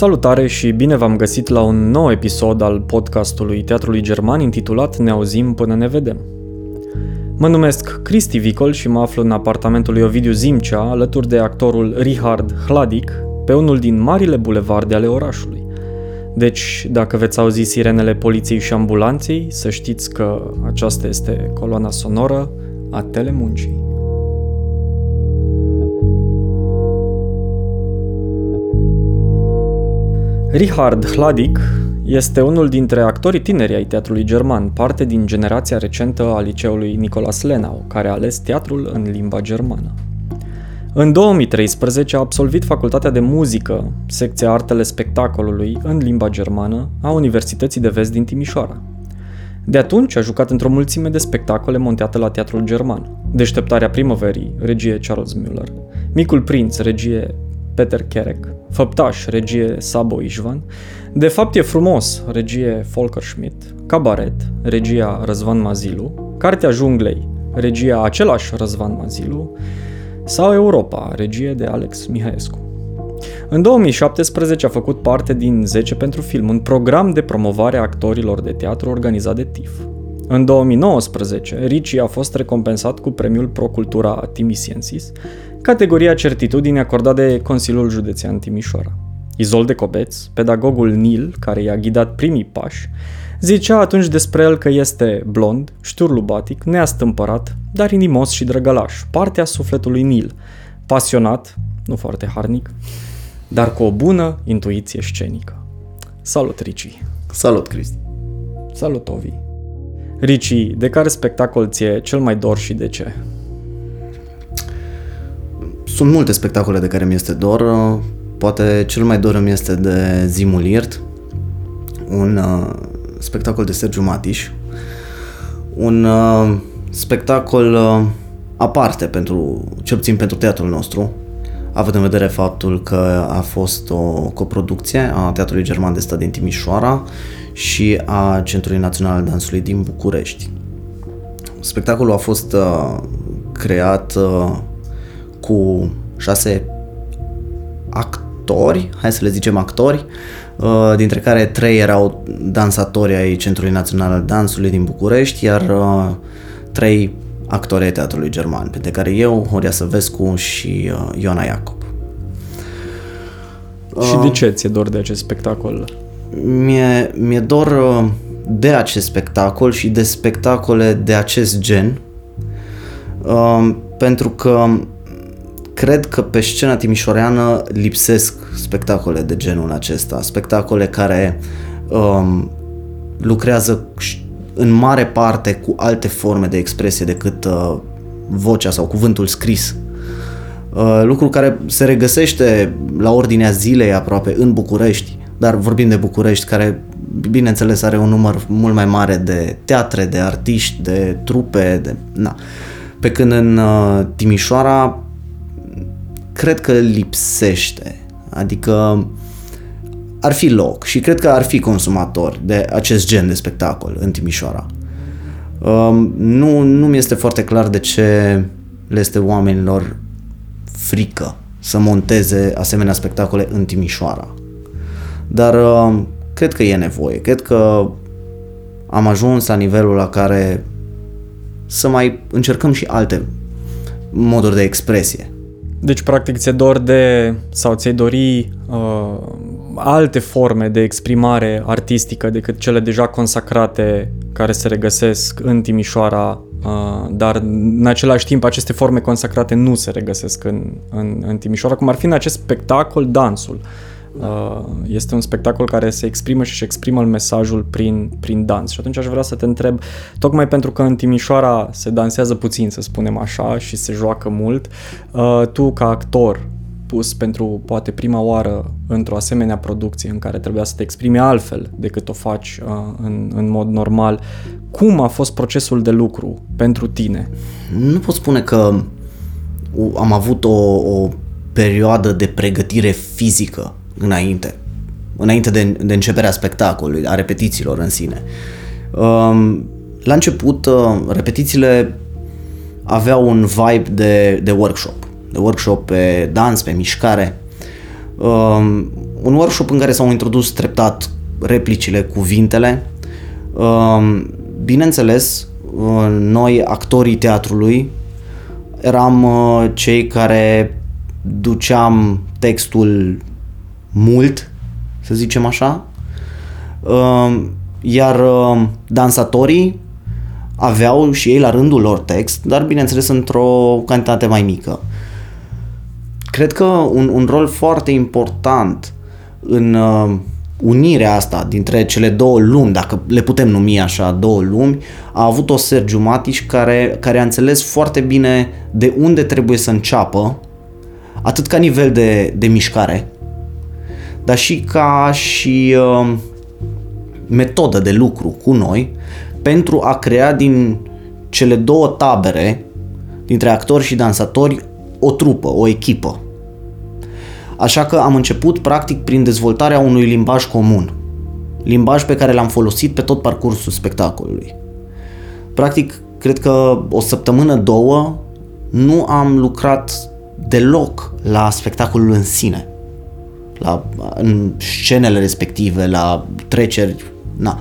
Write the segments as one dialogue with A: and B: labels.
A: Salutare și bine v-am găsit la un nou episod al podcastului Teatrului German intitulat Ne auzim până ne vedem. Mă numesc Cristi Vicol și mă aflu în apartamentul lui Ovidiu Zimcea alături de actorul Richard Hladic pe unul din marile bulevarde ale orașului. Deci, dacă veți auzi sirenele poliției și ambulanței, să știți că aceasta este coloana sonoră a telemuncii. Richard Hladic este unul dintre actorii tineri ai teatrului german, parte din generația recentă a liceului Nicolas Lenau, care a ales teatrul în limba germană. În 2013 a absolvit Facultatea de Muzică, secția Artele Spectacolului, în limba germană, a Universității de Vest din Timișoara. De atunci a jucat într-o mulțime de spectacole montate la teatrul german. Deșteptarea primăverii, regie Charles Müller, Micul Prinț, regie Peter Kerek, Făptaș, regie Sabo Ișvan, De fapt e frumos, regie Volker Schmidt, Cabaret, regia Răzvan Mazilu, Cartea Junglei, regia același Răzvan Mazilu, sau Europa, regie de Alex Mihaescu. În 2017 a făcut parte din 10 pentru film, un program de promovare a actorilor de teatru organizat de TIF. În 2019, Ricci a fost recompensat cu premiul Pro Cultura Timisiensis, categoria certitudine acordată de Consiliul Județean Timișoara. Izolde Cobeț, pedagogul Nil, care i-a ghidat primii pași, zicea atunci despre el că este blond, șturlubatic, neastâmpărat, dar inimos și drăgălaș, partea sufletului Nil, pasionat, nu foarte harnic, dar cu o bună intuiție scenică. Salut, Ricci!
B: Salut, Cristi!
A: Salut, Ovi! Ricci, de care spectacol ție cel mai dor și de ce?
B: Sunt multe spectacole de care mi este dor. Poate cel mai dor îmi este de Zimul Irt, un uh, spectacol de Sergiu Matiș, un uh, spectacol uh, aparte pentru, cel puțin pentru teatrul nostru, având în vedere faptul că a fost o coproducție a Teatrului German de Stat din Timișoara și a Centrului Național al Dansului din București. Spectacolul a fost uh, creat uh, cu șase actori, hai să le zicem actori, uh, dintre care trei erau dansatori ai Centrului Național al Dansului din București, iar uh, trei actori ai teatrului german, pe care eu, Horia Săvescu și uh, Ioana Iacob.
A: Și de ce ți-e dor de acest spectacol?
B: Mi-e, mi-e dor de acest spectacol și de spectacole de acest gen, pentru că cred că pe scena timișoreană lipsesc spectacole de genul acesta, spectacole care um, lucrează în mare parte cu alte forme de expresie decât uh, vocea sau cuvântul scris. Uh, lucru care se regăsește la ordinea zilei aproape în București, dar vorbim de București, care bineînțeles are un număr mult mai mare de teatre, de artiști, de trupe, de... Na. Pe când în uh, Timișoara cred că lipsește. Adică ar fi loc și cred că ar fi consumator de acest gen de spectacol în Timișoara. Um, nu, nu mi este foarte clar de ce le este oamenilor frică să monteze asemenea spectacole în Timișoara. Dar um, cred că e nevoie. Cred că am ajuns la nivelul la care să mai încercăm și alte moduri de expresie.
A: Deci, practic, ți-e dor de, sau ți-ai dori uh, alte forme de exprimare artistică decât cele deja consacrate care se regăsesc în Timișoara, uh, dar în același timp aceste forme consacrate nu se regăsesc în, în, în Timișoara, cum ar fi în acest spectacol dansul. Uh, Uh, este un spectacol care se exprimă și își exprimă mesajul prin, prin dans. Și atunci aș vrea să te întreb, tocmai pentru că în Timișoara se dansează puțin, să spunem așa, și se joacă mult, uh, tu ca actor pus pentru poate prima oară într-o asemenea producție în care trebuia să te exprimi altfel decât o faci uh, în, în mod normal, cum a fost procesul de lucru pentru tine?
B: Nu pot spune că am avut o, o perioadă de pregătire fizică înainte, înainte de, de începerea spectacolului, a repetițiilor în sine. Um, la început, uh, repetițiile aveau un vibe de, de workshop, de workshop pe dans, pe mișcare, um, un workshop în care s-au introdus treptat replicile, cuvintele. Uh, bineînțeles, uh, noi, actorii teatrului, eram uh, cei care duceam textul mult, să zicem așa, uh, iar uh, dansatorii aveau și ei la rândul lor text, dar bineînțeles într-o cantitate mai mică. Cred că un, un rol foarte important în uh, unirea asta dintre cele două lumi, dacă le putem numi așa, două lumi, a avut-o Sergiu Matiș care, care a înțeles foarte bine de unde trebuie să înceapă, atât ca nivel de, de mișcare, dar și ca și uh, metodă de lucru cu noi, pentru a crea din cele două tabere, dintre actori și dansatori, o trupă, o echipă. Așa că am început practic prin dezvoltarea unui limbaj comun. Limbaj pe care l-am folosit pe tot parcursul spectacolului. Practic, cred că o săptămână, două, nu am lucrat deloc la spectacolul în sine. La, în scenele respective, la treceri, na.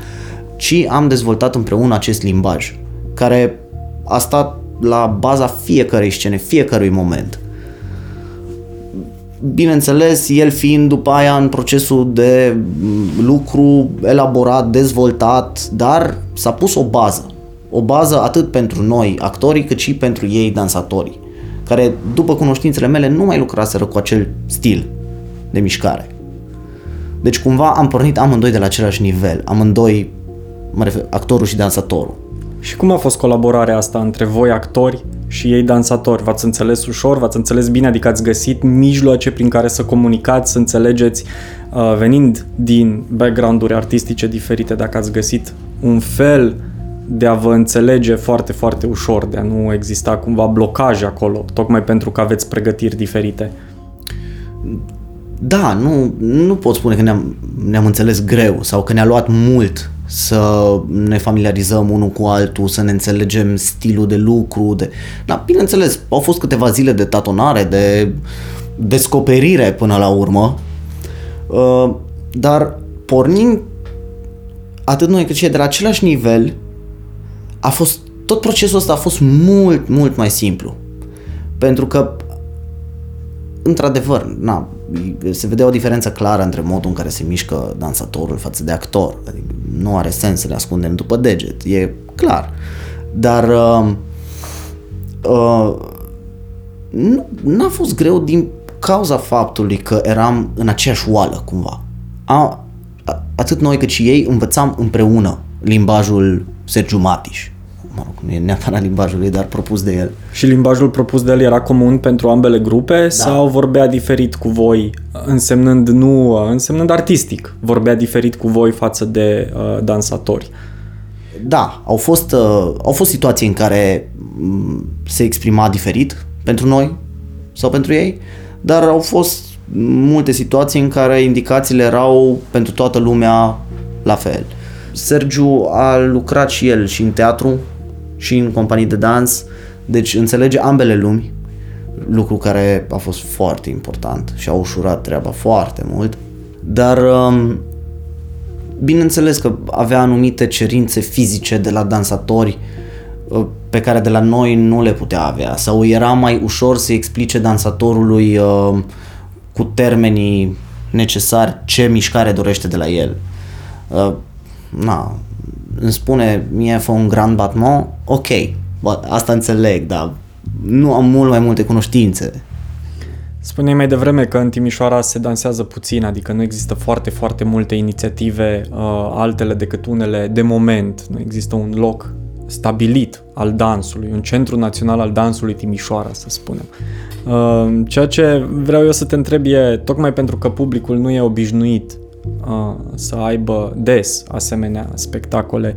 B: Ci am dezvoltat împreună acest limbaj, care a stat la baza fiecărei scene, fiecărui moment bineînțeles, el fiind după aia în procesul de lucru elaborat, dezvoltat, dar s-a pus o bază. O bază atât pentru noi, actorii, cât și pentru ei, dansatorii, care, după cunoștințele mele, nu mai lucraseră cu acel stil de mișcare. Deci, cumva, am pornit amândoi de la același nivel, amândoi, mă refer, actorul și dansatorul.
A: Și cum a fost colaborarea asta între voi, actori, și ei dansatori. V-ați înțeles ușor, v-ați înțeles bine, adică ați găsit mijloace prin care să comunicați, să înțelegeți, uh, venind din background-uri artistice diferite, dacă ați găsit un fel de a vă înțelege foarte, foarte ușor, de a nu exista cumva blocaje acolo, tocmai pentru că aveți pregătiri diferite.
B: Da, nu, nu pot spune că ne-am, ne-am înțeles greu sau că ne-a luat mult să ne familiarizăm unul cu altul, să ne înțelegem stilul de lucru. De... Da, bineînțeles, au fost câteva zile de tatonare, de descoperire până la urmă, uh, dar pornind atât noi cât și de la același nivel, a fost, tot procesul ăsta a fost mult, mult mai simplu. Pentru că, într-adevăr, na, se vedea o diferență clară între modul în care se mișcă dansatorul față de actor. Adică nu are sens să le ascundem după deget, e clar. Dar uh, uh, nu, n-a fost greu din cauza faptului că eram în aceeași oală cumva. A, a, atât noi cât și ei învățam împreună limbajul Sergiu Matiș mă rog, nu e neapărat limbajul lui, dar propus de el.
A: Și limbajul propus de el era comun pentru ambele grupe da. sau vorbea diferit cu voi, însemnând nu, însemnând artistic, vorbea diferit cu voi față de uh, dansatori?
B: Da, au fost, uh, au fost situații în care um, se exprima diferit pentru noi sau pentru ei, dar au fost multe situații în care indicațiile erau pentru toată lumea la fel. Sergiu a lucrat și el și în teatru, și în companii de dans, deci înțelege ambele lumi, lucru care a fost foarte important și a ușurat treaba foarte mult, dar um, bineînțeles că avea anumite cerințe fizice de la dansatori uh, pe care de la noi nu le putea avea. Sau era mai ușor să explice dansatorului uh, cu termenii necesari ce mișcare dorește de la el. Uh, na, îmi spune mie fă un grand battement, ok, asta înțeleg, dar nu am mult mai multe cunoștințe.
A: Spuneai mai devreme că în Timișoara se dansează puțin, adică nu există foarte, foarte multe inițiative uh, altele decât unele de moment. Nu există un loc stabilit al dansului, un centru național al dansului Timișoara, să spunem. Uh, ceea ce vreau eu să te întreb e, tocmai pentru că publicul nu e obișnuit să aibă des asemenea spectacole.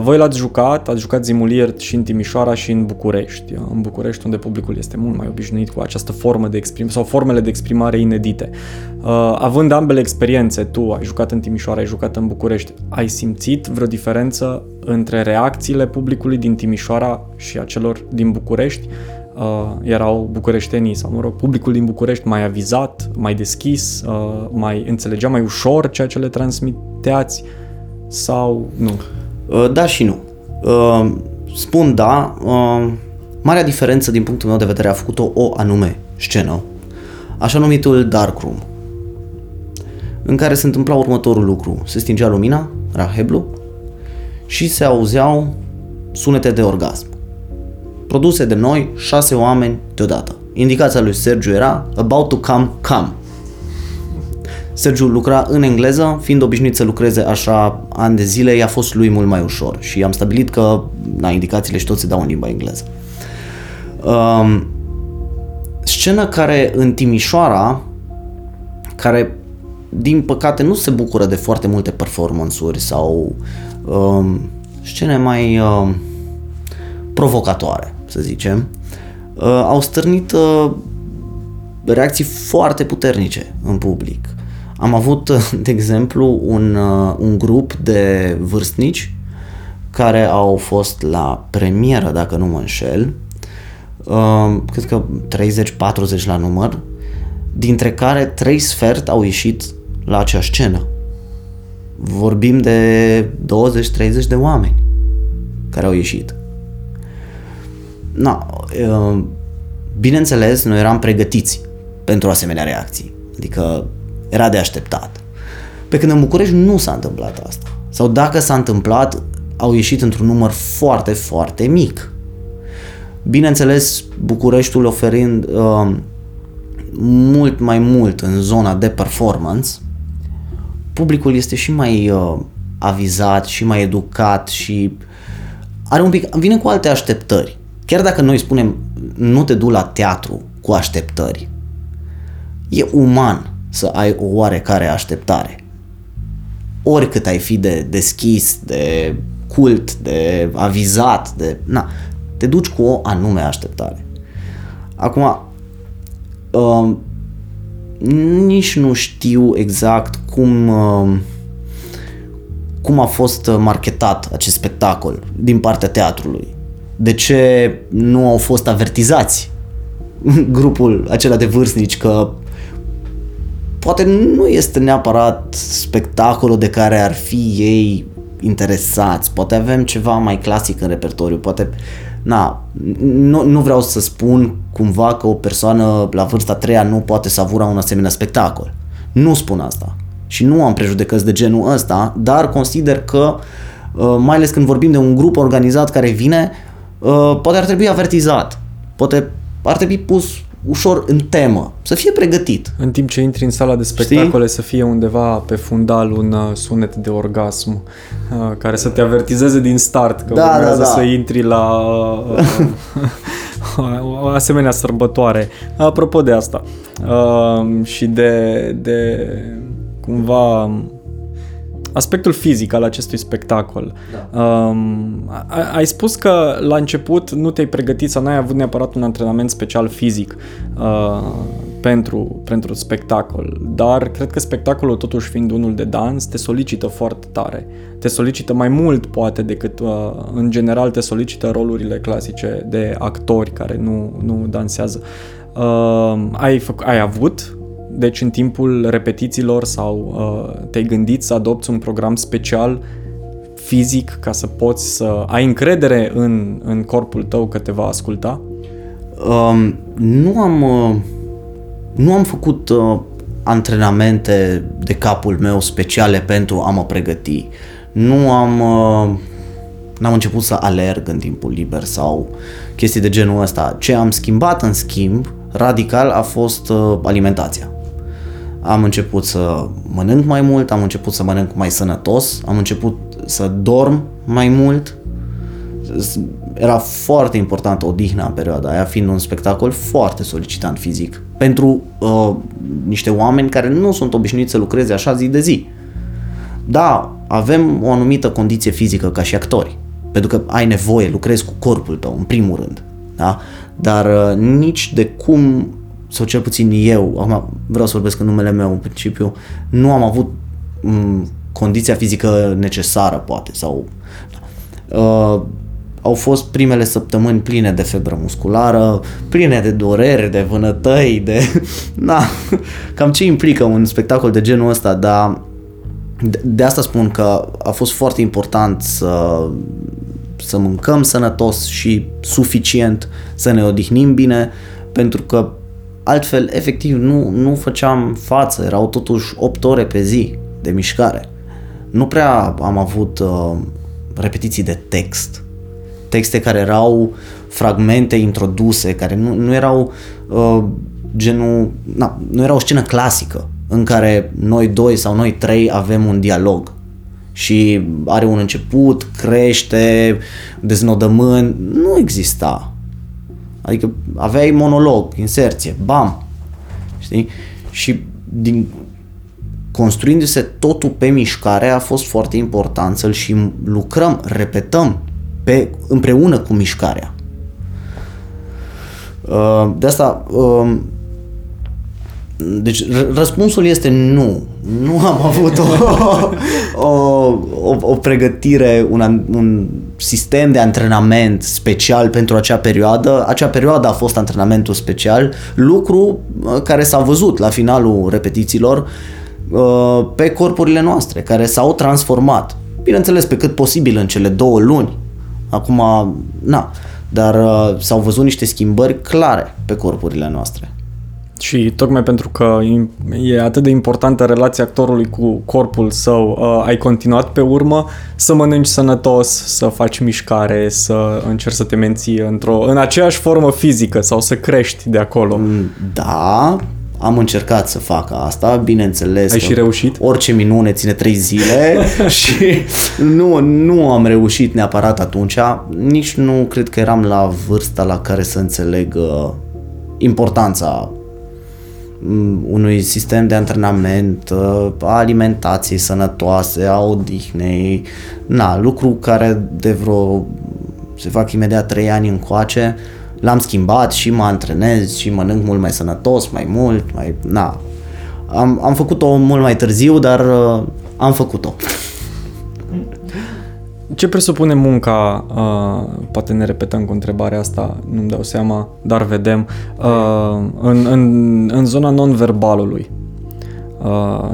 A: Voi l-ați jucat, ați jucat Zimulier și în Timișoara și în București. În București, unde publicul este mult mai obișnuit cu această formă de exprimare sau formele de exprimare inedite. Având ambele experiențe, tu ai jucat în Timișoara, ai jucat în București, ai simțit vreo diferență între reacțiile publicului din Timișoara și a celor din București? Uh, erau bucureștenii sau, mă rog, publicul din București mai avizat, mai deschis, uh, mai înțelegea mai ușor ceea ce le transmiteați sau nu?
B: Uh, da și nu. Uh, spun da, uh, marea diferență din punctul meu de vedere a făcut-o o anume scenă, așa numitul darkroom, în care se întâmpla următorul lucru. Se stingea lumina, era heblu, și se auzeau sunete de orgasm. Produse de noi, șase oameni deodată. Indicația lui Sergiu era about to come, come. Sergiu lucra în engleză, fiind obișnuit să lucreze așa ani de zile, i-a fost lui mult mai ușor și am stabilit că na, indicațiile și tot se dau în limba engleză. Um, scenă care în Timișoara, care din păcate nu se bucură de foarte multe performance-uri sau um, scene mai um, provocatoare, să zicem, uh, au stârnit uh, reacții foarte puternice în public. Am avut, uh, de exemplu, un, uh, un grup de vârstnici care au fost la premieră, dacă nu mă înșel, uh, cred că 30-40 la număr, dintre care trei sfert au ieșit la acea scenă. Vorbim de 20-30 de oameni care au ieșit. Na, uh, bineînțeles, noi eram pregătiți pentru asemenea reacții. Adică era de așteptat. Pe când în București nu s-a întâmplat asta. Sau dacă s-a întâmplat, au ieșit într-un număr foarte, foarte mic. Bineînțeles, Bucureștiul oferind uh, mult mai mult în zona de performance, publicul este și mai uh, avizat și mai educat și are un pic, vine cu alte așteptări. Chiar dacă noi spunem nu te du la teatru cu așteptări, e uman să ai o oarecare așteptare. Oricât ai fi de deschis, de cult, de avizat, de... Na, te duci cu o anume așteptare. Acum, uh, nici nu știu exact cum uh, cum a fost marketat acest spectacol din partea teatrului. De ce nu au fost avertizați grupul acela de vârstnici că poate nu este neapărat spectacolul de care ar fi ei interesați, poate avem ceva mai clasic în repertoriu, poate na, nu, nu vreau să spun cumva că o persoană la vârsta treia nu poate savura un asemenea spectacol. Nu spun asta. Și nu am prejudecăți de genul ăsta, dar consider că, uh, mai ales când vorbim de un grup organizat care vine, uh, poate ar trebui avertizat. Poate ar trebui pus ușor în temă, să fie pregătit.
A: În timp ce intri în sala de spectacole Știi? să fie undeva pe fundal un uh, sunet de orgasm uh, care să te avertizeze din start că da, urmează da, da. să intri la uh, o asemenea sărbătoare. Apropo de asta uh, și de, de cumva aspectul fizic al acestui spectacol. Da. Um, ai spus că la început nu te-ai pregătit sau n-ai avut neapărat un antrenament special fizic uh, pentru, pentru spectacol, dar cred că spectacolul totuși fiind unul de dans te solicită foarte tare. Te solicită mai mult poate decât uh, în general te solicită rolurile clasice de actori care nu, nu dansează. Uh, ai, făc, ai avut deci în timpul repetițiilor sau uh, te-ai gândit să adopți un program special fizic ca să poți să ai încredere în, în corpul tău că te va asculta?
B: Um, nu am uh, nu am făcut uh, antrenamente de capul meu speciale pentru a mă pregăti. Nu am uh, n-am început să alerg în timpul liber sau chestii de genul ăsta. Ce am schimbat în schimb radical a fost uh, alimentația am început să mănânc mai mult, am început să mănânc mai sănătos, am început să dorm mai mult. Era foarte importantă odihna în perioada aia, fiind un spectacol foarte solicitant fizic pentru uh, niște oameni care nu sunt obișnuiți să lucreze așa zi de zi. Da, avem o anumită condiție fizică ca și actori, pentru că ai nevoie, lucrezi cu corpul tău în primul rând, da? dar uh, nici de cum sau cel puțin eu, acum vreau să vorbesc în numele meu în principiu, nu am avut m- condiția fizică necesară, poate, sau uh, au fost primele săptămâni pline de febră musculară, pline de dureri, de vânătăi, de... Na, cam ce implică un spectacol de genul ăsta, dar de, de asta spun că a fost foarte important să, să mâncăm sănătos și suficient, să ne odihnim bine, pentru că altfel, efectiv, nu, nu făceam față, erau totuși 8 ore pe zi de mișcare. Nu prea am avut uh, repetiții de text texte care erau fragmente introduse, care nu, nu erau uh, genul, na, nu era o scenă clasică în care noi doi sau noi trei avem un dialog și are un început, crește, deznodământ, nu exista. Adică aveai monolog, inserție, bam, știi? Și din construindu-se totul pe mișcare a fost foarte important să-l și lucrăm, repetăm pe, împreună cu mișcarea. Uh, de asta, um, deci răspunsul este nu. Nu am avut o, o, o, o pregătire, un, un sistem de antrenament special pentru acea perioadă. Acea perioadă a fost antrenamentul special, lucru uh, care s-a văzut la finalul repetițiilor uh, pe corpurile noastre, care s-au transformat. Bineînțeles, pe cât posibil în cele două luni Acum, na, dar uh, s-au văzut niște schimbări clare pe corpurile noastre.
A: Și tocmai pentru că e atât de importantă relația actorului cu corpul său, uh, ai continuat pe urmă să mănânci sănătos, să faci mișcare, să încerci să te menții într-o, în aceeași formă fizică sau să crești de acolo. Mm,
B: da, am încercat să fac asta, bineînțeles.
A: Ai și reușit?
B: Orice minune ține trei zile și nu, nu am reușit neapărat atunci. Nici nu cred că eram la vârsta la care să înțeleg uh, importanța mm, unui sistem de antrenament, uh, a alimentației sănătoase, a odihnei, na, lucru care de vreo, se fac imediat trei ani încoace, l-am schimbat și mă antrenez și mănânc mult mai sănătos, mai mult, mai... Na. Am, am făcut-o mult mai târziu, dar uh, am făcut-o.
A: Ce presupune munca? Uh, poate ne repetăm cu întrebarea asta, nu-mi dau seama, dar vedem. Uh, în, în, în zona non-verbalului, uh,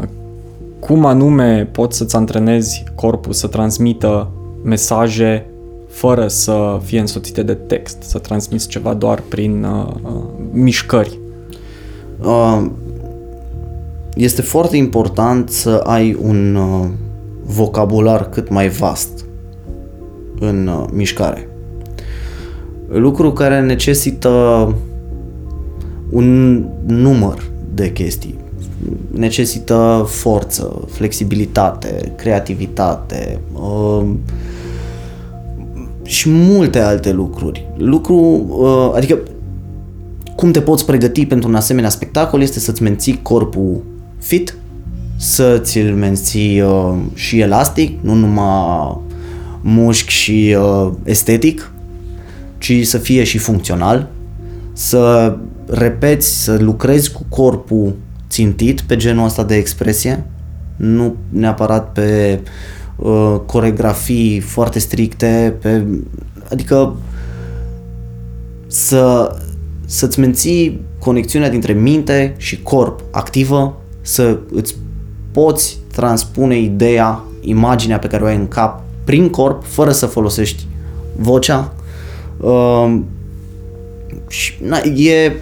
A: cum anume poți să-ți antrenezi corpul să transmită mesaje fără să fie însoțite de text, să transmiți ceva doar prin uh, uh, mișcări? Uh,
B: este foarte important să ai un uh, vocabular cât mai vast în uh, mișcare. Lucru care necesită un număr de chestii. Necesită forță, flexibilitate, creativitate, uh, și multe alte lucruri. Lucru, uh, adică cum te poți pregăti pentru un asemenea spectacol este să-ți menții corpul fit, să ți-l menții uh, și elastic, nu numai mușchi și uh, estetic, ci să fie și funcțional, să repeți, să lucrezi cu corpul țintit pe genul ăsta de expresie, nu neapărat pe uh, uh, coregrafii foarte stricte, pe, adică să, să-ți menții conexiunea dintre minte și corp activă, să îți poți transpune ideea, imaginea pe care o ai în cap prin corp, fără să folosești vocea. Uh, și na, e,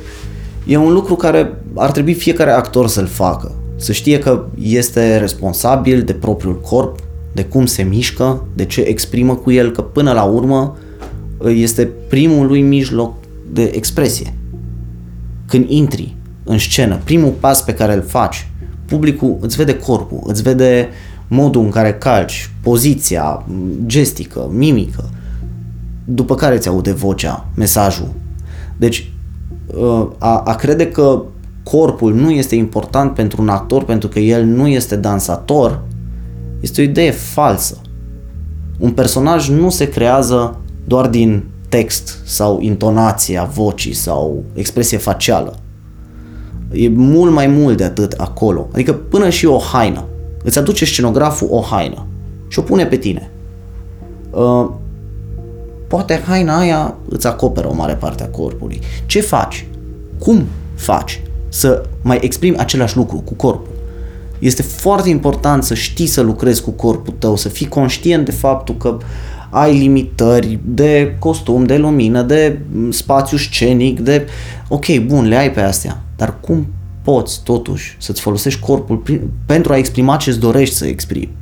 B: e un lucru care ar trebui fiecare actor să-l facă. Să știe că este responsabil de propriul corp, de cum se mișcă, de ce exprimă cu el, că până la urmă este primul lui mijloc de expresie. Când intri în scenă, primul pas pe care îl faci, publicul îți vede corpul, îți vede modul în care calci, poziția, gestică, mimică, după care îți aude vocea, mesajul. Deci, a, a crede că corpul nu este important pentru un actor pentru că el nu este dansator este o idee falsă. Un personaj nu se creează doar din text sau intonația vocii sau expresie facială. E mult mai mult de atât acolo. Adică până și o haină. Îți aduce scenograful o haină și o pune pe tine. Uh, poate haina aia îți acoperă o mare parte a corpului. Ce faci? Cum faci să mai exprimi același lucru cu corpul? Este foarte important să știi să lucrezi cu corpul tău, să fii conștient de faptul că ai limitări de costum, de lumină, de spațiu scenic, de... Ok, bun, le ai pe astea, dar cum poți totuși să-ți folosești corpul prin, pentru a exprima ce-ți dorești să exprimi?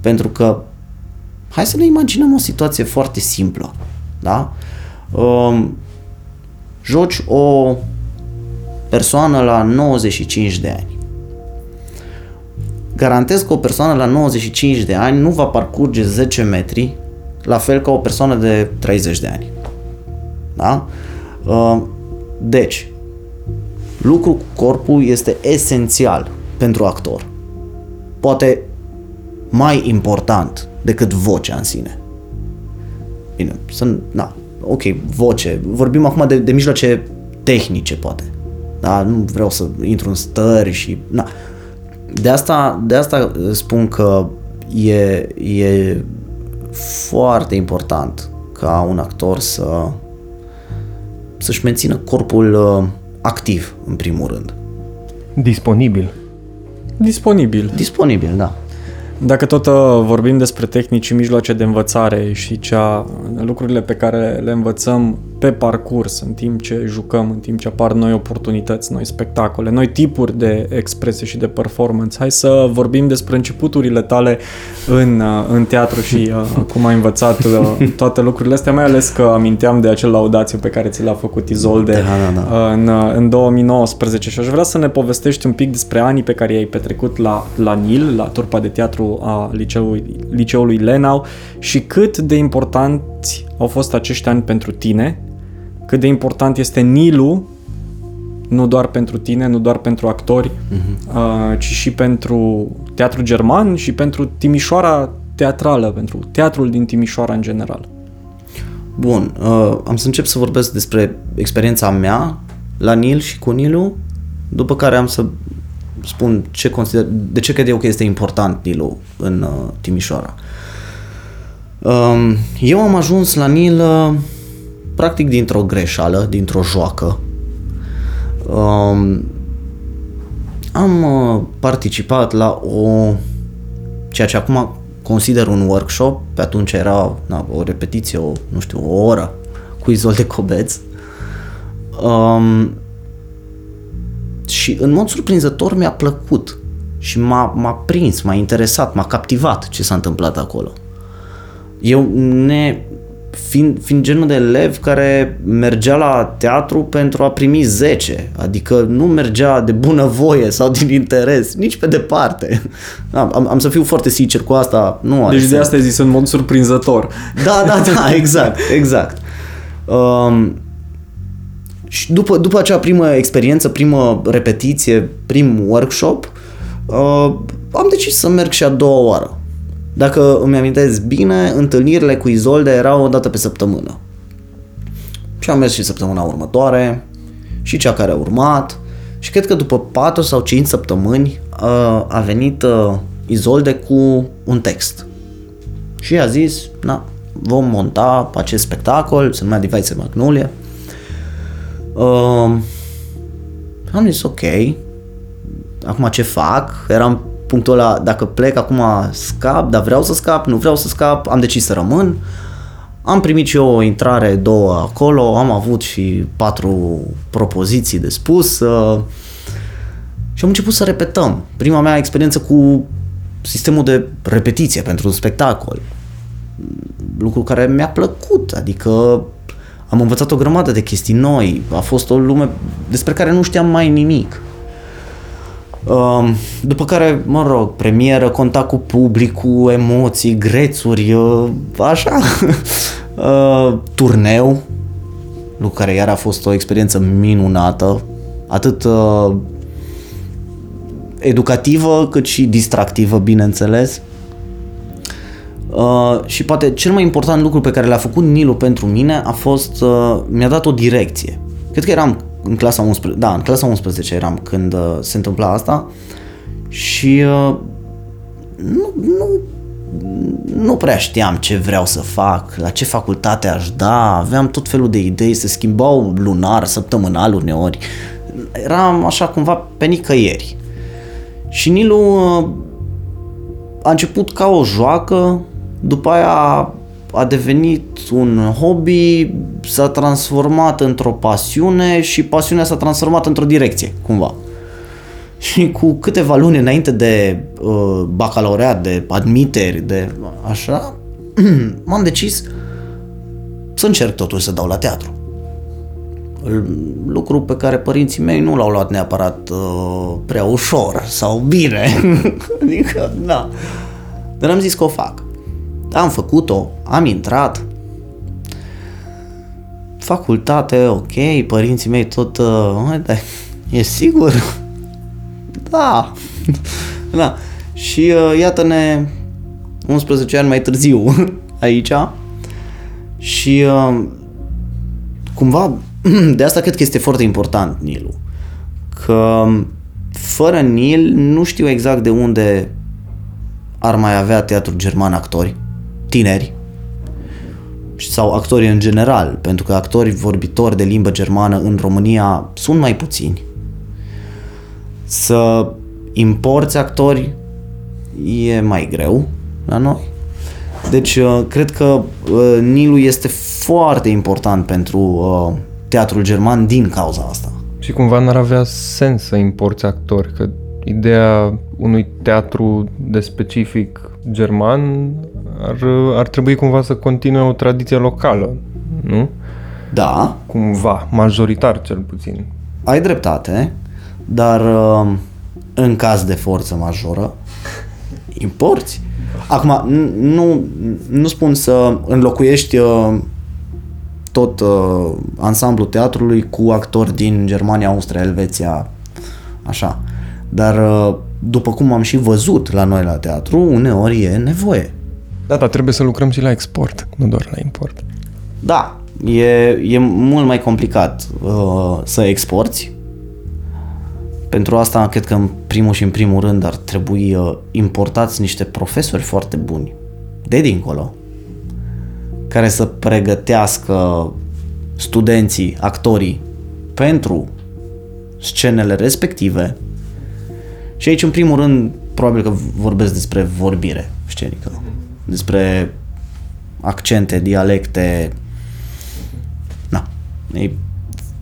B: Pentru că hai să ne imaginăm o situație foarte simplă, da? Um, joci o persoană la 95 de ani garantez că o persoană la 95 de ani nu va parcurge 10 metri la fel ca o persoană de 30 de ani. Da? Uh, deci, lucru cu corpul este esențial pentru actor. Poate mai important decât vocea în sine. Bine, să, na, ok, voce. Vorbim acum de, de mijloace tehnice, poate. Da? Nu vreau să intru în stări și... Na. De asta, de asta spun că e, e foarte important ca un actor să să-și mențină corpul uh, activ, în primul rând.
C: Disponibil.
A: Disponibil.
B: Disponibil, da.
A: Dacă tot uh, vorbim despre tehnici și mijloace de învățare și cea, lucrurile pe care le învățăm pe parcurs, în timp ce jucăm, în timp ce apar noi oportunități, noi spectacole, noi tipuri de expresie și de performance, hai să vorbim despre începuturile tale în, uh, în teatru și uh, cum ai învățat toate lucrurile astea, mai ales că aminteam de acel laudațiu pe care ți l-a făcut Izolde
B: da, da, da.
A: În, în 2019 și aș vrea să ne povestești un pic despre anii pe care i-ai petrecut la, la Nil, la turpa de teatru a liceului, liceului Lenau și cât de importanți au fost acești ani pentru tine, cât de important este Nilu, nu doar pentru tine, nu doar pentru actori, uh-huh. uh, ci și pentru teatru german și pentru Timișoara teatrală, pentru teatrul din Timișoara în general.
B: Bun, uh, am să încep să vorbesc despre experiența mea la Nil și cu Nilu, după care am să spun ce consider, de ce cred eu că este important Nilu în uh, Timișoara. Um, eu am ajuns la Nil uh, practic dintr-o greșeală, dintr-o joacă. Um, am uh, participat la o ceea ce acum consider un workshop, pe atunci era na, o repetiție, o, nu știu, o oră cu Izolde Cobeț. Um, și în mod surprinzător mi-a plăcut și m-a, m-a prins, m-a interesat, m-a captivat ce s-a întâmplat acolo. Eu, ne, fiind, fiind genul de elev care mergea la teatru pentru a primi 10, adică nu mergea de bunăvoie sau din interes, nici pe departe. Am, am să fiu foarte sincer cu asta. Nu
A: deci de asta ai zis în mod surprinzător.
B: Da, da, da, exact, exact. Um, și după, după acea primă experiență, primă repetiție, prim workshop, uh, am decis să merg și a doua oară. Dacă îmi amintesc bine, întâlnirile cu Izolde erau o dată pe săptămână. Și am mers și săptămâna următoare, și cea care a urmat, și cred că după 4 sau 5 săptămâni uh, a venit uh, Izolde cu un text. Și a zis, na, vom monta acest spectacol, se numea Device Magnolia, Uh, am zis ok, acum ce fac? Eram punctul ăla, dacă plec acum scap, dar vreau să scap, nu vreau să scap, am decis să rămân. Am primit și eu o intrare, două acolo, am avut și patru propoziții de spus uh, și am început să repetăm. Prima mea experiență cu sistemul de repetiție pentru un spectacol. Lucru care mi-a plăcut, adică am învățat o grămadă de chestii noi, a fost o lume despre care nu știam mai nimic. Um, după care, mă rog, premieră, contact cu publicul, emoții, grețuri, uh, așa, uh, turneu, lucru care iar a fost o experiență minunată, atât uh, educativă cât și distractivă, bineînțeles. Uh, și poate cel mai important lucru pe care l-a făcut Nilu pentru mine a fost, uh, mi-a dat o direcție. Cred că eram în clasa 11, da, în clasa 11 eram când uh, se întâmpla asta și uh, nu, nu nu prea știam ce vreau să fac, la ce facultate aș da, aveam tot felul de idei, se schimbau lunar, săptămânal uneori. Eram așa cumva pe nicăieri. Și Nilu uh, a început ca o joacă, după aia a devenit un hobby, s-a transformat într-o pasiune și pasiunea s-a transformat într-o direcție, cumva. Și cu câteva luni înainte de uh, bacalaureat, de admiteri, de așa, m-am decis să încerc totuși să dau la teatru. Lucru pe care părinții mei nu l-au luat neapărat uh, prea ușor sau bine. adică, da. Dar am zis că o fac. Am făcut-o, am intrat. Facultate, ok, părinții mei tot... Uh, da, e sigur? Da. da. Și uh, iată-ne 11 ani mai târziu aici și uh, cumva de asta cred că este foarte important Nilu. Că fără Nil nu știu exact de unde ar mai avea teatru german actori tineri sau actori în general, pentru că actori vorbitori de limbă germană în România sunt mai puțini să importi actori e mai greu la noi. Deci, uh, cred că uh, Nilu este foarte important pentru uh, teatrul german din cauza asta.
C: Și cumva n-ar avea sens să importi actori, că ideea unui teatru de specific german ar, ar trebui cumva să continue o tradiție locală, nu?
B: Da.
C: Cumva, majoritar cel puțin.
B: Ai dreptate, dar uh, în caz de forță majoră, importi. Acum, nu, nu spun să înlocuiești uh, tot uh, ansamblul teatrului cu actori din Germania, Austria, Elveția, așa. Dar după cum am și văzut la noi la teatru, uneori e nevoie.
C: Da, dar trebuie să lucrăm și la export, nu doar la import.
B: Da, e, e mult mai complicat uh, să exporti pentru asta, cred că în primul și în primul rând ar trebui uh, importați niște profesori foarte buni, de dincolo, care să pregătească studenții, actorii pentru scenele respective. Și aici, în primul rând, probabil că vorbesc despre vorbire scenică, despre accente, dialecte. Na, e,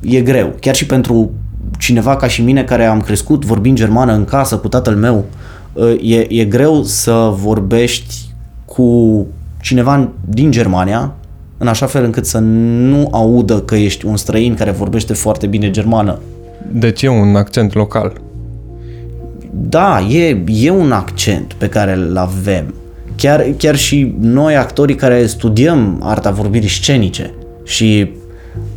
B: e greu. Chiar și pentru cineva ca și mine care am crescut vorbind germană în casă cu tatăl meu, uh, e, e greu să vorbești cu cineva din Germania în așa fel încât să nu audă că ești un străin care vorbește foarte bine germană.
C: Deci e un accent local.
B: Da, e, e un accent pe care îl avem. Chiar, chiar și noi actorii care studiem arta vorbirii scenice și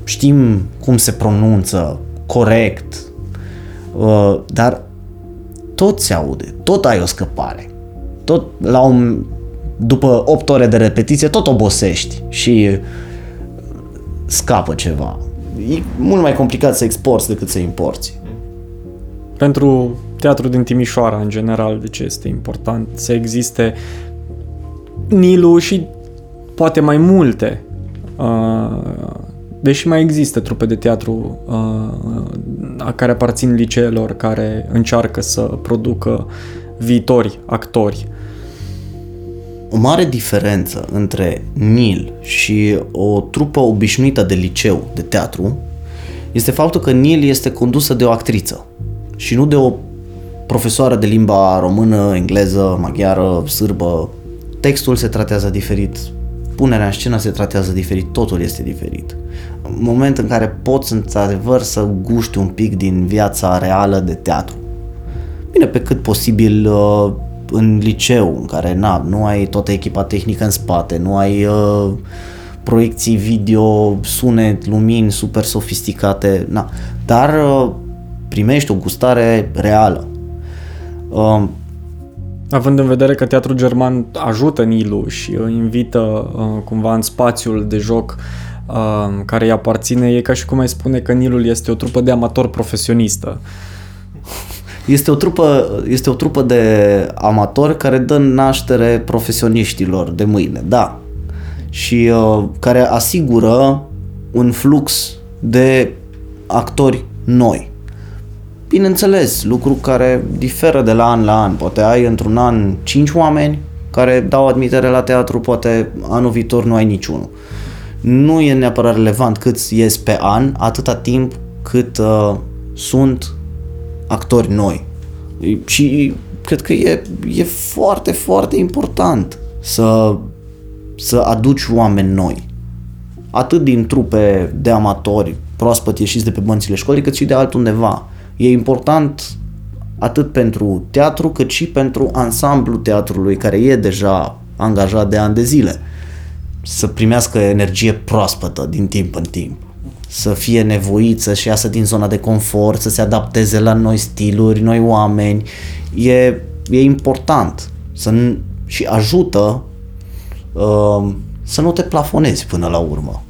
B: știm cum se pronunță corect, uh, dar tot se aude, tot ai o scăpare. Tot la un, după 8 ore de repetiție, tot obosești și scapă ceva. E mult mai complicat să exporți decât să importi.
A: Pentru teatru din Timișoara, în general, de ce este important să existe Nilu și poate mai multe uh, deși mai există trupe de teatru uh, care aparțin liceelor care încearcă să producă viitori actori.
B: O mare diferență între Nil și o trupă obișnuită de liceu de teatru este faptul că Nil este condusă de o actriță și nu de o profesoară de limba română, engleză, maghiară, sârbă. Textul se tratează diferit, punerea în scenă se tratează diferit, totul este diferit moment în care poți într-adevăr să guști un pic din viața reală de teatru. Bine, pe cât posibil uh, în liceu, în care na, nu ai toată echipa tehnică în spate, nu ai uh, proiecții video, sunet, lumini super sofisticate, na, dar uh, primești o gustare reală. Uh,
A: Având în vedere că teatrul german ajută Nilu și îi invită uh, cumva în spațiul de joc uh, care îi aparține, e ca și cum ai spune că Nilul este o trupă de amator profesionistă.
B: Este o trupă, este o trupă de amatori care dă naștere profesioniștilor de mâine, da. Și uh, care asigură un flux de actori noi. Bineînțeles, lucru care diferă de la an la an. Poate ai într-un an 5 oameni care dau admitere la teatru, poate anul viitor nu ai niciunul. Nu e neapărat relevant cât ies pe an, atâta timp cât uh, sunt actori noi. Și cred că e, e foarte, foarte important să, să aduci oameni noi. Atât din trupe de amatori proaspăt ieșiți de pe bănțile școlii, cât și de altundeva. E important atât pentru teatru, cât și pentru ansamblu teatrului, care e deja angajat de ani de zile, să primească energie proaspătă din timp în timp să fie nevoit să-și iasă din zona de confort, să se adapteze la noi stiluri, noi oameni. E, e important să, și ajută uh, să nu te plafonezi până la urmă.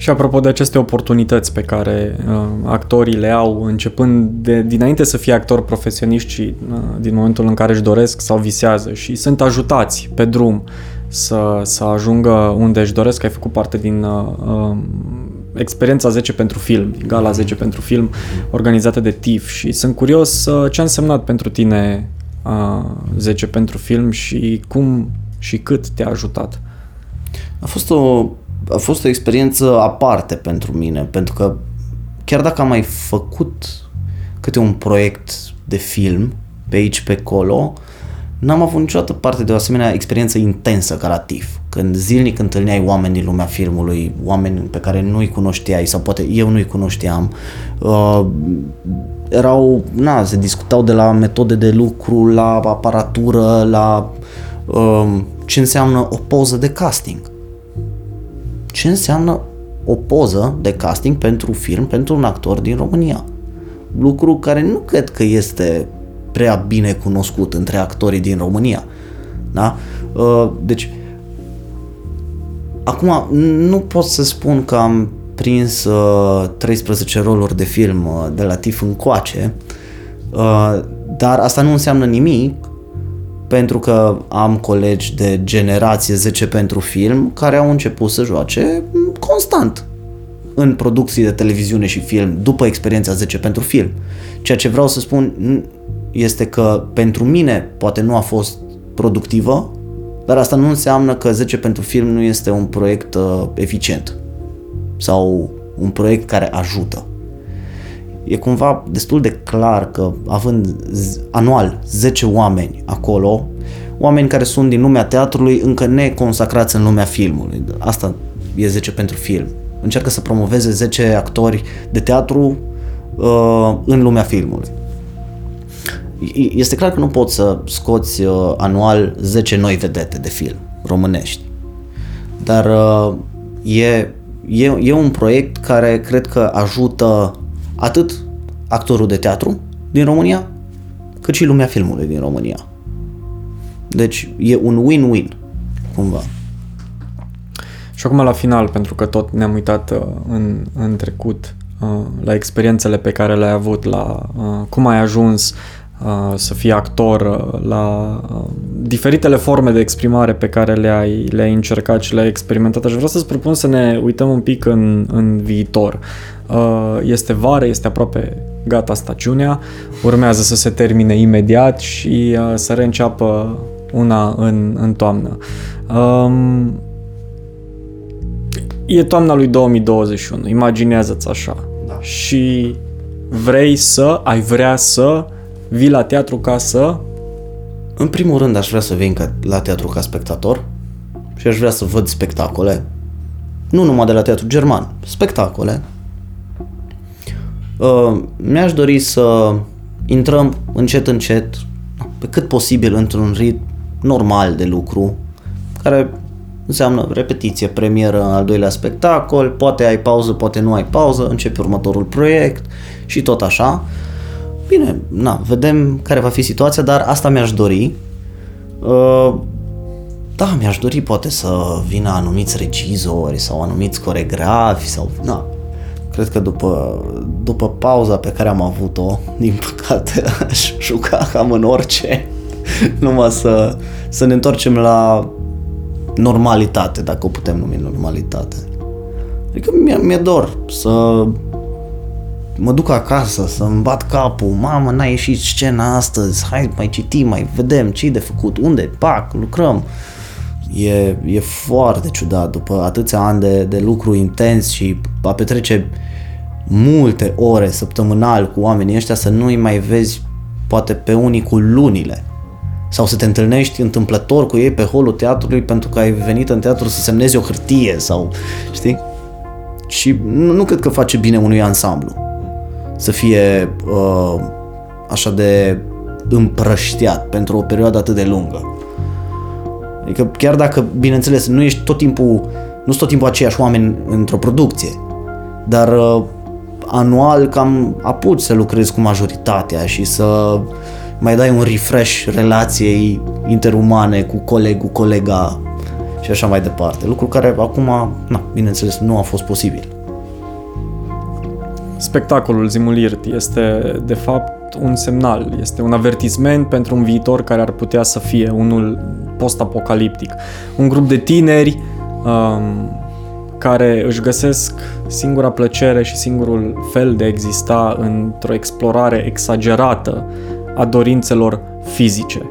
A: Și apropo de aceste oportunități pe care uh, actorii le au începând de dinainte să fie actori profesioniști și uh, din momentul în care își doresc sau visează și sunt ajutați pe drum să, să ajungă unde își doresc. Ai făcut parte din uh, uh experiența 10 pentru film, gala 10 pentru film organizată de TIF și sunt curios uh, ce a însemnat pentru tine uh, 10 pentru film și cum și cât te-a ajutat.
B: A fost o, a fost o experiență aparte pentru mine, pentru că chiar dacă am mai făcut câte un proiect de film pe aici, pe acolo, uh, N-am avut niciodată parte de o asemenea experiență intensă ca la TIF, când zilnic întâlneai oameni din lumea filmului, oameni pe care nu-i cunoșteai sau poate eu nu-i cunoșteam. Uh, erau, na, se discutau de la metode de lucru, la aparatură, la uh, ce înseamnă o poză de casting. Ce înseamnă o poză de casting pentru film, pentru un actor din România. Lucru care nu cred că este prea bine cunoscut între actorii din România. Da? Uh, deci, acum nu pot să spun că am prins 13 uh, roluri de film uh, de la TIF încoace, dar asta nu înseamnă nimic pentru că am colegi de generație 10 pentru film care au început să joace constant în producții de televiziune și film după experiența 10 pentru film. Ceea ce vreau să spun este că pentru mine poate nu a fost productivă, dar asta nu înseamnă că 10 pentru film nu este un proiect uh, eficient sau un proiect care ajută. E cumva destul de clar că având anual 10 oameni acolo, oameni care sunt din lumea teatrului încă neconsacrați în lumea filmului. Asta e 10 pentru film. Încearcă să promoveze 10 actori de teatru uh, în lumea filmului este clar că nu poți să scoți uh, anual 10 noi vedete de film românești. Dar uh, e, e, e un proiect care cred că ajută atât actorul de teatru din România, cât și lumea filmului din România. Deci e un win-win, cumva.
A: Și acum la final, pentru că tot ne-am uitat uh, în, în trecut uh, la experiențele pe care le-ai avut, la uh, cum ai ajuns Uh, să fii actor, uh, la uh, diferitele forme de exprimare pe care le-ai, le-ai încercat și le-ai experimentat. Aș vrea să-ți propun să ne uităm un pic în, în viitor. Este vară, este aproape gata stațiunea, urmează să se termine imediat și să reînceapă una în, în toamnă. Um, e toamna lui 2021, imaginează-ți așa. Da. Și vrei să, ai vrea să vii la teatru ca să...
B: În primul rând aș vrea să vin ca, la teatru ca spectator și aș vrea să văd spectacole. Nu numai de la teatru german, spectacole. Uh, mi-aș dori să intrăm încet încet, pe cât posibil într-un ritm normal de lucru, care înseamnă repetiție, premieră, al doilea spectacol, poate ai pauză, poate nu ai pauză, începe următorul proiect și tot așa. Uh, Bine, na, vedem care va fi situația, dar asta mi-aș dori. Uh, da, mi-aș dori poate să vină anumiți regizori sau anumiți coregrafi sau, na, cred că după, după pauza pe care am avut-o, din păcate, aș juca cam în orice, numai să, să ne întoarcem la normalitate, dacă o putem numi normalitate. Adică mi-e, mi-e dor să mă duc acasă, să-mi bat capul, mamă, n-a ieșit scena astăzi, hai mai citim, mai vedem ce de făcut, unde, pac, lucrăm. E, e foarte ciudat. După atâția ani de, de lucru intens și a petrece multe ore săptămânal cu oamenii ăștia să nu-i mai vezi poate pe unii cu lunile. Sau să te întâlnești întâmplător cu ei pe holul teatrului pentru că ai venit în teatru să semnezi o hârtie sau, știi? Și nu, nu cred că face bine unui ansamblu să fie uh, așa de împrăștiat pentru o perioadă atât de lungă. Adică chiar dacă, bineînțeles, nu ești tot timpul, nu sunt tot timpul aceiași oameni într-o producție, dar uh, anual cam apuci să lucrezi cu majoritatea și să mai dai un refresh relației interumane cu colegul, colega și așa mai departe. Lucru care acum, na, bineînțeles, nu a fost posibil.
A: Spectacolul Zimulirt este, de fapt, un semnal, este un avertisment pentru un viitor care ar putea să fie unul post-apocaliptic. Un grup de tineri um, care își găsesc singura plăcere și singurul fel de a exista într-o explorare exagerată a dorințelor fizice.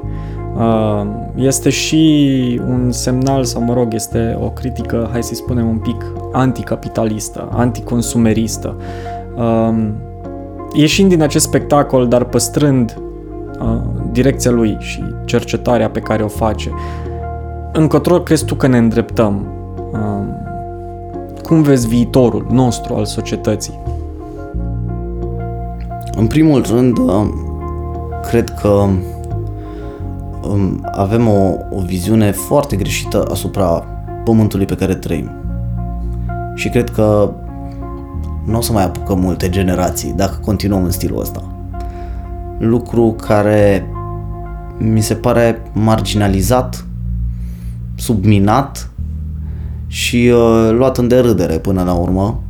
A: Um, este și un semnal, sau mă rog, este o critică, hai să-i spunem un pic, anticapitalistă, anticonsumeristă. Um, ieșind din acest spectacol, dar păstrând uh, direcția lui și cercetarea pe care o face, încotro crezi tu că ne îndreptăm? Um, cum vezi viitorul nostru al societății?
B: În primul rând, uh, cred că um, avem o, o viziune foarte greșită asupra pământului pe care trăim. Și cred că nu o să mai apucăm multe generații dacă continuăm în stilul ăsta. Lucru care mi se pare marginalizat, subminat și uh, luat în derâdere până la urmă,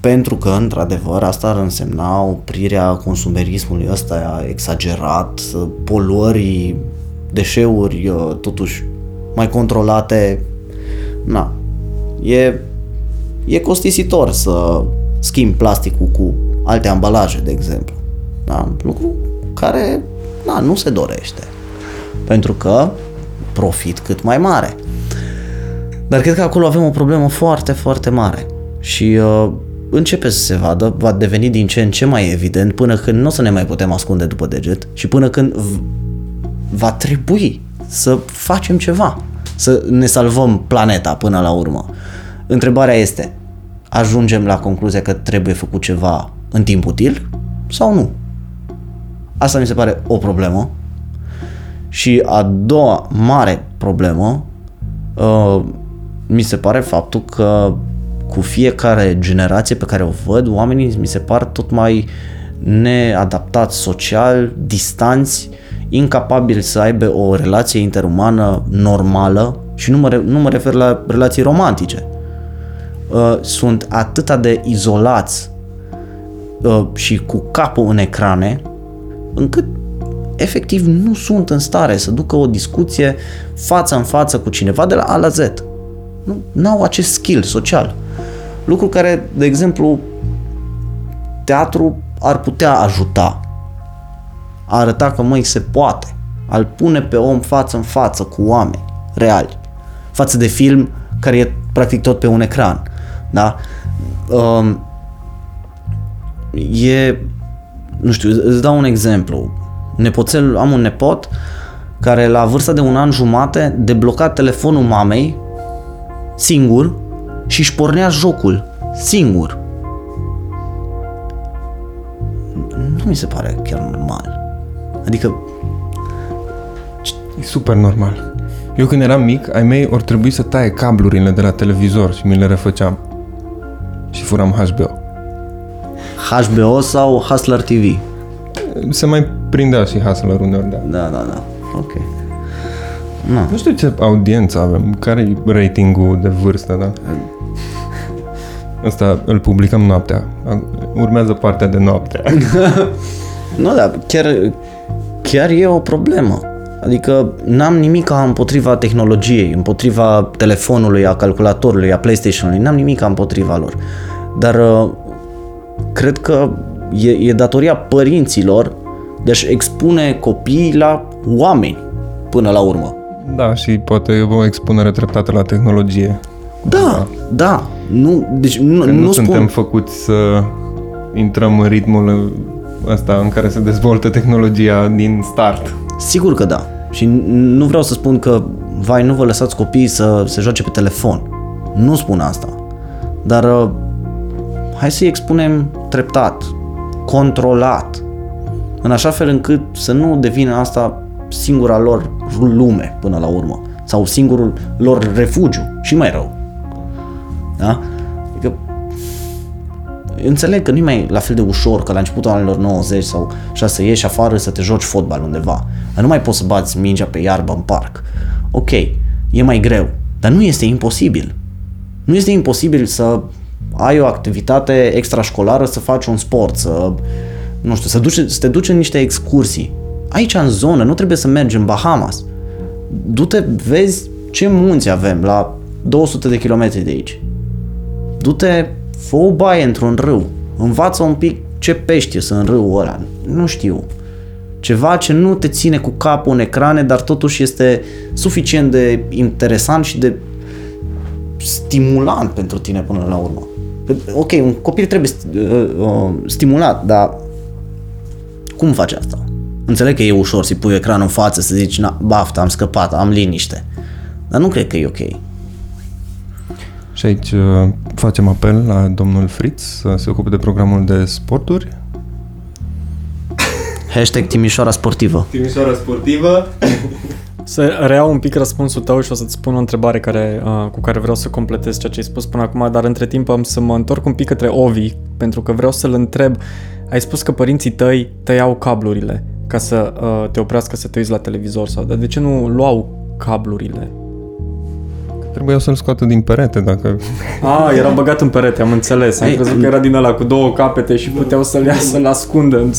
B: pentru că, într-adevăr, asta ar însemna oprirea consumerismului ăsta exagerat, poluării, deșeuri uh, totuși mai controlate. Na, e e costisitor să schimbi plasticul cu alte ambalaje, de exemplu. Da? Lucru care da, nu se dorește. Pentru că profit cât mai mare. Dar cred că acolo avem o problemă foarte, foarte mare. Și uh, începe să se vadă, va deveni din ce în ce mai evident până când nu o să ne mai putem ascunde după deget și până când v- va trebui să facem ceva, să ne salvăm planeta până la urmă. Întrebarea este, ajungem la concluzia că trebuie făcut ceva în timp util sau nu? Asta mi se pare o problemă. Și a doua mare problemă uh, mi se pare faptul că cu fiecare generație pe care o văd, oamenii mi se par tot mai neadaptați social, distanți, incapabili să aibă o relație interumană normală și nu mă, nu mă refer la relații romantice, uh, sunt atât de izolați uh, și cu capul în ecrane, încât efectiv nu sunt în stare să ducă o discuție față în față cu cineva de la A la Z. Nu au acest skill social. Lucru care, de exemplu, teatru ar putea ajuta. A arăta că, măi, se poate. Al pune pe om față în față cu oameni reali. Față de film care e practic tot pe un ecran. Da? Um, e, nu știu, îți dau un exemplu. Nepoțel, am un nepot care la vârsta de un an jumate debloca telefonul mamei singur și își pornea jocul singur. Nu mi se pare chiar normal. Adică...
C: E super normal. Eu când eram mic, ai mei ori trebui să taie cablurile de la televizor și mi le refăceam și furam HBO.
B: HBO sau Hustler TV?
C: Se mai prindea și Hustler uneori, da.
B: Da, da, da. Ok.
C: Na. Nu știu ce audiență avem, care e ratingul de vârstă, da? Ăsta îl publicăm noaptea. Urmează partea de noapte.
B: Nu, dar chiar, chiar e o problemă. Adică n-am nimic împotriva tehnologiei, împotriva telefonului, a calculatorului, a PlayStation-ului, n-am nimic împotriva lor. Dar uh, cred că e, e datoria părinților de a-și expune copiii la oameni până la urmă.
C: Da, și poate o expunere treptată la tehnologie.
B: Da, da. Nu, deci nu,
C: Că nu,
B: nu
C: suntem
B: spun...
C: făcuți să intrăm în ritmul ăsta în care se dezvoltă tehnologia din start.
B: Sigur că da. Și n- nu vreau să spun că, vai, nu vă lăsați copiii să se joace pe telefon. Nu spun asta. Dar uh, hai să-i expunem treptat, controlat, în așa fel încât să nu devină asta singura lor lume până la urmă. Sau singurul lor refugiu. Și mai rău. Da? Adică Înțeleg că nu e mai la fel de ușor ca la începutul anilor 90 sau așa să ieși afară să te joci fotbal undeva. Dar nu mai poți să bați mingea pe iarbă în parc. Ok, e mai greu, dar nu este imposibil. Nu este imposibil să ai o activitate extrașcolară, să faci un sport, să, nu știu, să, duci, să te duci în niște excursii. Aici în zonă, nu trebuie să mergi în Bahamas. Du-te, vezi ce munți avem la 200 de kilometri de aici. Du-te, fă o baie într-un râu. Învață un pic ce pește sunt în râul ăla. Nu știu. Ceva ce nu te ține cu capul în ecrane, dar totuși este suficient de interesant și de stimulant pentru tine până la urmă. Ok, un copil trebuie uh, uh, stimulat, dar cum faci asta? Înțeleg că e ușor să-i pui ecranul în față să zici, na, baftă, am scăpat, am liniște. Dar nu cred că e ok.
C: Și aici uh, facem apel la domnul Fritz să se ocupe de programul de sporturi.
B: Hashtag Timișoara Sportivă.
C: Timișoara sportivă.
A: Să reiau un pic răspunsul tău și o să-ți spun o întrebare care, uh, cu care vreau să completez ceea ce ai spus până acum, dar între timp am să mă întorc un pic către Ovi, pentru că vreau să-l întreb. Ai spus că părinții tăi tăiau cablurile ca să uh, te oprească să te uiți la televizor sau, dar de ce nu luau cablurile?
C: Trebuia să-l scoată din perete dacă...
A: Ah, era băgat în perete, am înțeles. Am
B: Ei,
A: crezut că era din ăla cu două capete și puteau să-l ia să-l ascundă în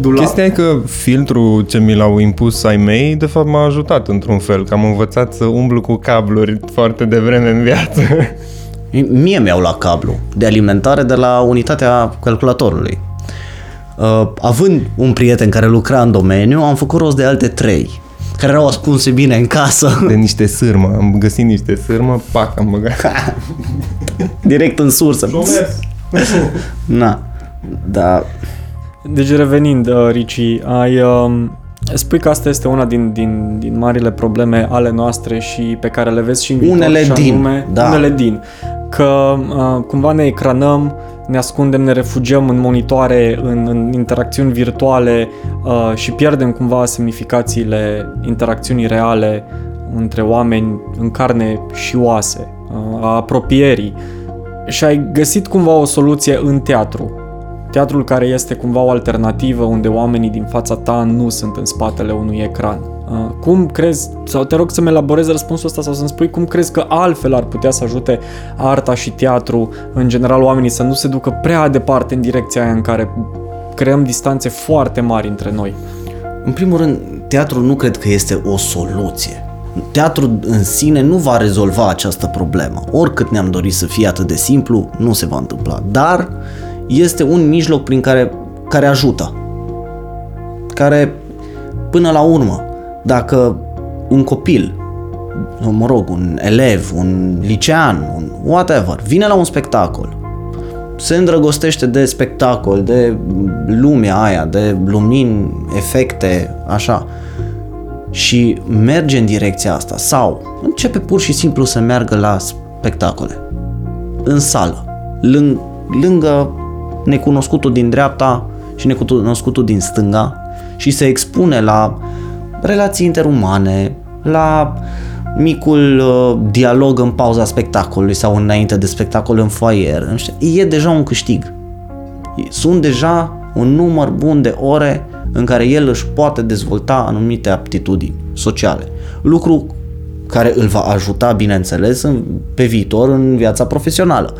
A: dulap.
C: Chestia e că filtrul ce mi l-au impus ai mei, de fapt m-a ajutat într-un fel, că am învățat să umblu cu cabluri foarte devreme în viață.
B: Mie mi-au la cablu de alimentare de la unitatea calculatorului. Uh, având un prieten care lucra în domeniu, am făcut rost de alte trei, care erau ascunse bine în casă,
C: De niște sârmă. Am găsit niște sârmă, pac, am băgat.
B: direct în sursă. Na, da,
A: Deci revenind, uh, Ricci, ai, um, spui că asta este una din, din, din marile probleme ale noastre și pe care le vezi și în viitor,
B: Unele
A: și
B: din,
A: anume,
B: da.
A: Unele din. Că uh, cumva ne ecranăm, ne ascundem, ne refugiem în monitoare, în, în interacțiuni virtuale uh, și pierdem cumva semnificațiile interacțiunii reale între oameni în carne și oase, uh, a apropierii. Și ai găsit cumva o soluție în teatru. Teatrul care este cumva o alternativă unde oamenii din fața ta nu sunt în spatele unui ecran. Uh, Cum crezi, sau te rog să-mi elaborezi răspunsul ăsta sau să-mi spui cum crezi că altfel ar putea să ajute arta și teatru, în general oamenii să nu se ducă prea departe în direcția aia în care creăm distanțe foarte mari între noi.
B: În primul rând, teatrul nu cred că este o soluție. Teatrul în sine nu va rezolva această problemă. Oricât ne-am dorit să fie atât de simplu, nu se va întâmpla. Dar este un mijloc prin care, care ajută. Care, până la urmă, dacă un copil, mă rog, un elev, un licean, un whatever, vine la un spectacol, se îndrăgostește de spectacol, de lumea aia, de lumini, efecte, așa, și merge în direcția asta sau începe pur și simplu să meargă la spectacole, în sală, lâng, lângă necunoscutul din dreapta și necunoscutul din stânga și se expune la relații interumane, la micul uh, dialog în pauza spectacolului sau înainte de spectacol în foaier. Nu știu, E deja un câștig. Sunt deja un număr bun de ore în care el își poate dezvolta anumite aptitudini sociale. Lucru care îl va ajuta, bineînțeles, în, pe viitor în viața profesională.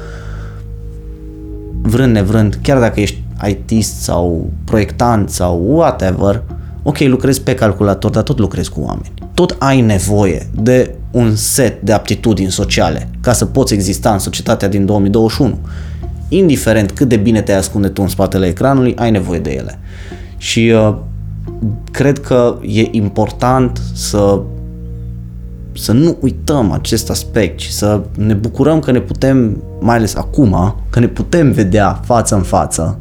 B: vrând nevrând, chiar dacă ești ITist sau proiectant sau whatever, ok, lucrezi pe calculator, dar tot lucrezi cu oameni. Tot ai nevoie de un set de aptitudini sociale ca să poți exista în societatea din 2021. Indiferent cât de bine te ascunde tu în spatele ecranului, ai nevoie de ele. Și uh, cred că e important să să nu uităm acest aspect și să ne bucurăm că ne putem, mai ales acum, că ne putem vedea față în față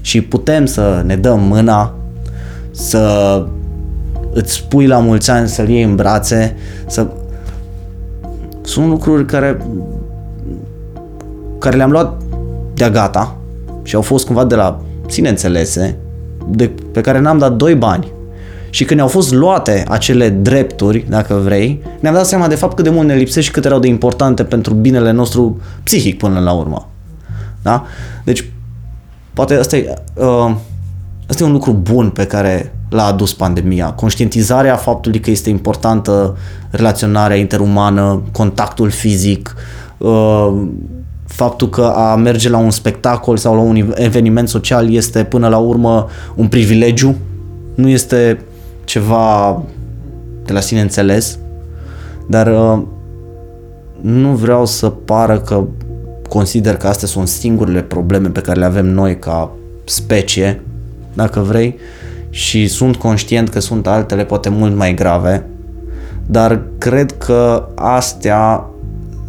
B: și putem să ne dăm mâna, să îți spui la mulți ani să-l iei în brațe, să... Sunt lucruri care care le-am luat de gata și au fost cumva de la sine înțelese, de, pe care n-am dat doi bani. Și când ne-au fost luate acele drepturi, dacă vrei, ne-am dat seama de fapt cât de mult ne lipsește și cât erau de importante pentru binele nostru psihic până la urmă. Da? Deci, poate asta e, uh, asta e un lucru bun pe care l-a adus pandemia. Conștientizarea faptului că este importantă relaționarea interumană, contactul fizic, uh, faptul că a merge la un spectacol sau la un eveniment social este până la urmă un privilegiu, nu este ceva de la sine înțeles, dar uh, nu vreau să pară că consider că astea sunt singurele probleme pe care le avem noi ca specie, dacă vrei, și sunt conștient că sunt altele poate mult mai grave, dar cred că astea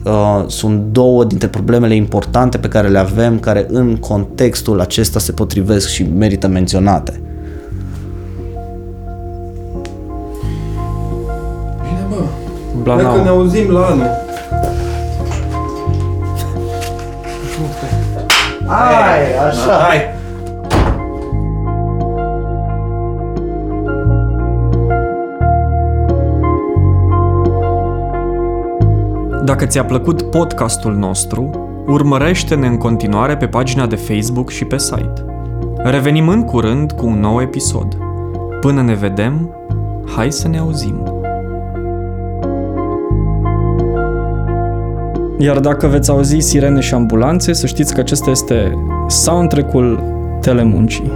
B: uh, sunt două dintre problemele importante pe care le avem, care în contextul acesta se potrivesc și merită menționate.
C: Bine, bă.
A: Blanau.
C: Dacă ne auzim la anul.
B: Hai, așa!
C: Hai!
A: Dacă ți-a plăcut podcastul nostru, urmărește-ne în continuare pe pagina de Facebook și pe site. Revenim în curând cu un nou episod. Până ne vedem, hai să ne auzim! Iar dacă veți auzi sirene și ambulanțe, să știți că acesta este soundtrack-ul telemuncii.